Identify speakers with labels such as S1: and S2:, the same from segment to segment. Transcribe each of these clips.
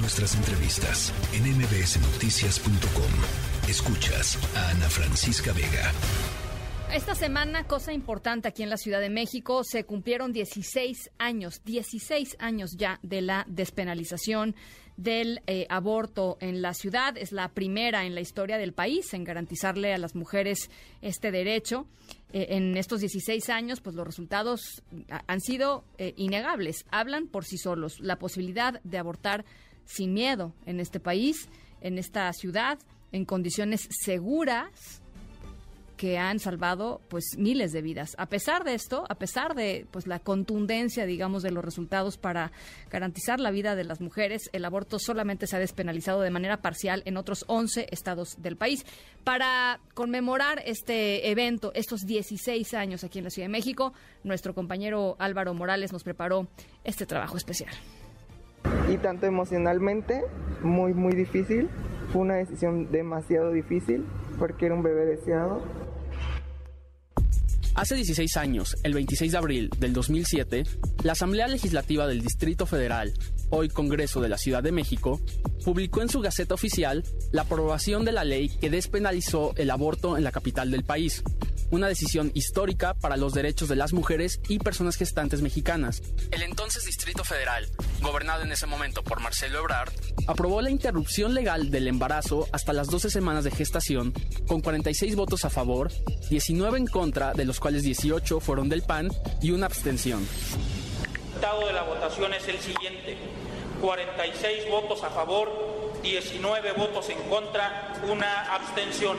S1: Nuestras entrevistas en mbsnoticias.com. Escuchas a Ana Francisca Vega.
S2: Esta semana, cosa importante aquí en la Ciudad de México, se cumplieron 16 años, 16 años ya de la despenalización del eh, aborto en la ciudad. Es la primera en la historia del país en garantizarle a las mujeres este derecho. Eh, en estos 16 años, pues los resultados han sido eh, innegables. Hablan por sí solos. La posibilidad de abortar sin miedo en este país, en esta ciudad, en condiciones seguras que han salvado pues miles de vidas. A pesar de esto, a pesar de pues la contundencia, digamos, de los resultados para garantizar la vida de las mujeres, el aborto solamente se ha despenalizado de manera parcial en otros 11 estados del país. Para conmemorar este evento, estos 16 años aquí en la Ciudad de México, nuestro compañero Álvaro Morales nos preparó este trabajo especial.
S3: Y tanto emocionalmente, muy, muy difícil. Fue una decisión demasiado difícil porque era un bebé deseado
S4: Hace 16 años, el 26 de abril del 2007, la Asamblea Legislativa del Distrito Federal, hoy Congreso de la Ciudad de México, publicó en su Gaceta Oficial la aprobación de la ley que despenalizó el aborto en la capital del país, una decisión histórica para los derechos de las mujeres y personas gestantes mexicanas. El entonces Distrito Federal, gobernado en ese momento por Marcelo Ebrard, aprobó la interrupción legal del embarazo hasta las 12 semanas de gestación, con 46 votos a favor, 19 en contra, de los cuales 18 fueron del PAN y una abstención.
S5: El resultado de la votación es el siguiente. 46 votos a favor, 19 votos en contra, una abstención.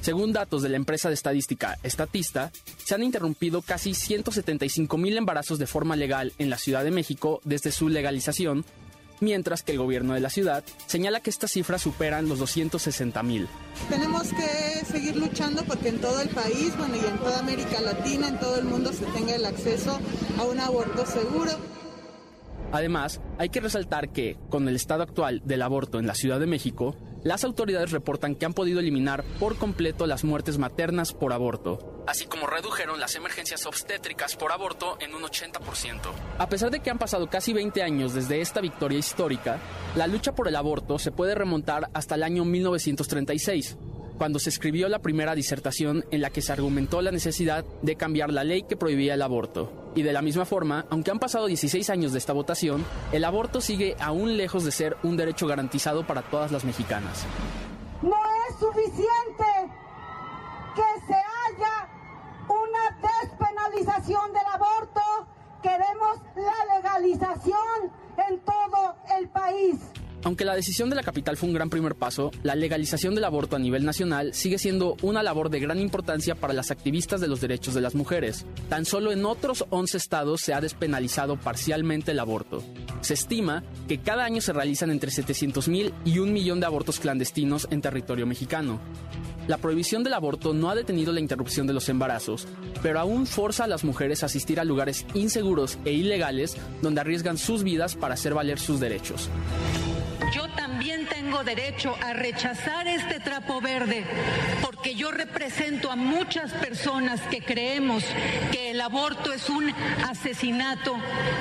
S4: Según datos de la empresa de estadística Estatista, se han interrumpido casi 175 mil embarazos de forma legal en la Ciudad de México desde su legalización, mientras que el gobierno de la ciudad señala que estas cifras superan los 260 mil.
S6: Tenemos que seguir luchando porque en todo el país, bueno, y en toda América Latina, en todo el mundo se tenga el acceso a un aborto seguro.
S4: Además, hay que resaltar que, con el estado actual del aborto en la Ciudad de México, las autoridades reportan que han podido eliminar por completo las muertes maternas por aborto, así como redujeron las emergencias obstétricas por aborto en un 80%. A pesar de que han pasado casi 20 años desde esta victoria histórica, la lucha por el aborto se puede remontar hasta el año 1936 cuando se escribió la primera disertación en la que se argumentó la necesidad de cambiar la ley que prohibía el aborto. Y de la misma forma, aunque han pasado 16 años de esta votación, el aborto sigue aún lejos de ser un derecho garantizado para todas las mexicanas.
S7: No es suficiente que se haya una despenalización del aborto, queremos la legalización en todo el país.
S4: Aunque la decisión de la capital fue un gran primer paso, la legalización del aborto a nivel nacional sigue siendo una labor de gran importancia para las activistas de los derechos de las mujeres. Tan solo en otros 11 estados se ha despenalizado parcialmente el aborto. Se estima que cada año se realizan entre 700.000 y un millón de abortos clandestinos en territorio mexicano. La prohibición del aborto no ha detenido la interrupción de los embarazos, pero aún forza a las mujeres a asistir a lugares inseguros e ilegales donde arriesgan sus vidas para hacer valer sus derechos.
S8: Yo también tengo derecho a rechazar este trapo verde porque yo represento a muchas personas que creemos que el aborto es un asesinato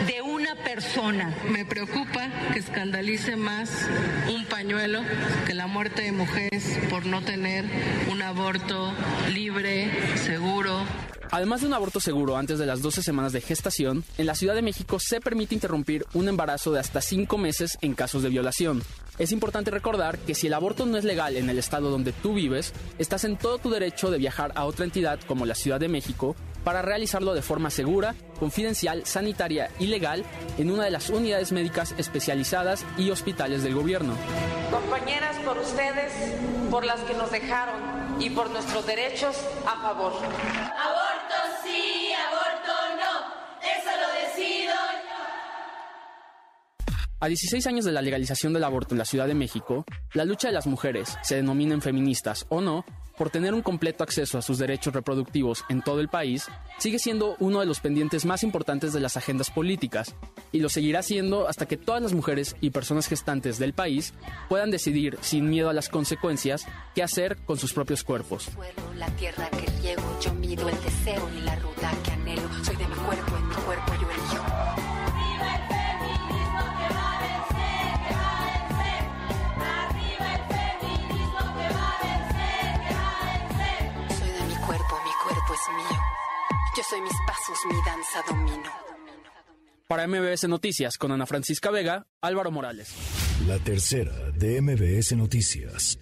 S8: de una persona.
S9: Me preocupa que escandalice más un pañuelo que la muerte de mujeres por no tener un aborto libre, seguro.
S4: Además de un aborto seguro antes de las 12 semanas de gestación, en la Ciudad de México se permite interrumpir un embarazo de hasta 5 meses en casos de violación. Es importante recordar que si el aborto no es legal en el estado donde tú vives, estás en todo tu derecho de viajar a otra entidad como la Ciudad de México para realizarlo de forma segura, confidencial, sanitaria y legal en una de las unidades médicas especializadas y hospitales del gobierno.
S10: Compañeras, por ustedes, por las que nos dejaron y por nuestros derechos a favor.
S4: A 16 años de la legalización del aborto en la Ciudad de México, la lucha de las mujeres, se denominen feministas o no, por tener un completo acceso a sus derechos reproductivos en todo el país, sigue siendo uno de los pendientes más importantes de las agendas políticas y lo seguirá siendo hasta que todas las mujeres y personas gestantes del país puedan decidir sin miedo a las consecuencias qué hacer con sus propios cuerpos.
S11: Pasos, mi danza domino.
S4: Para MBS Noticias con Ana Francisca Vega, Álvaro Morales.
S1: La tercera de MBS Noticias.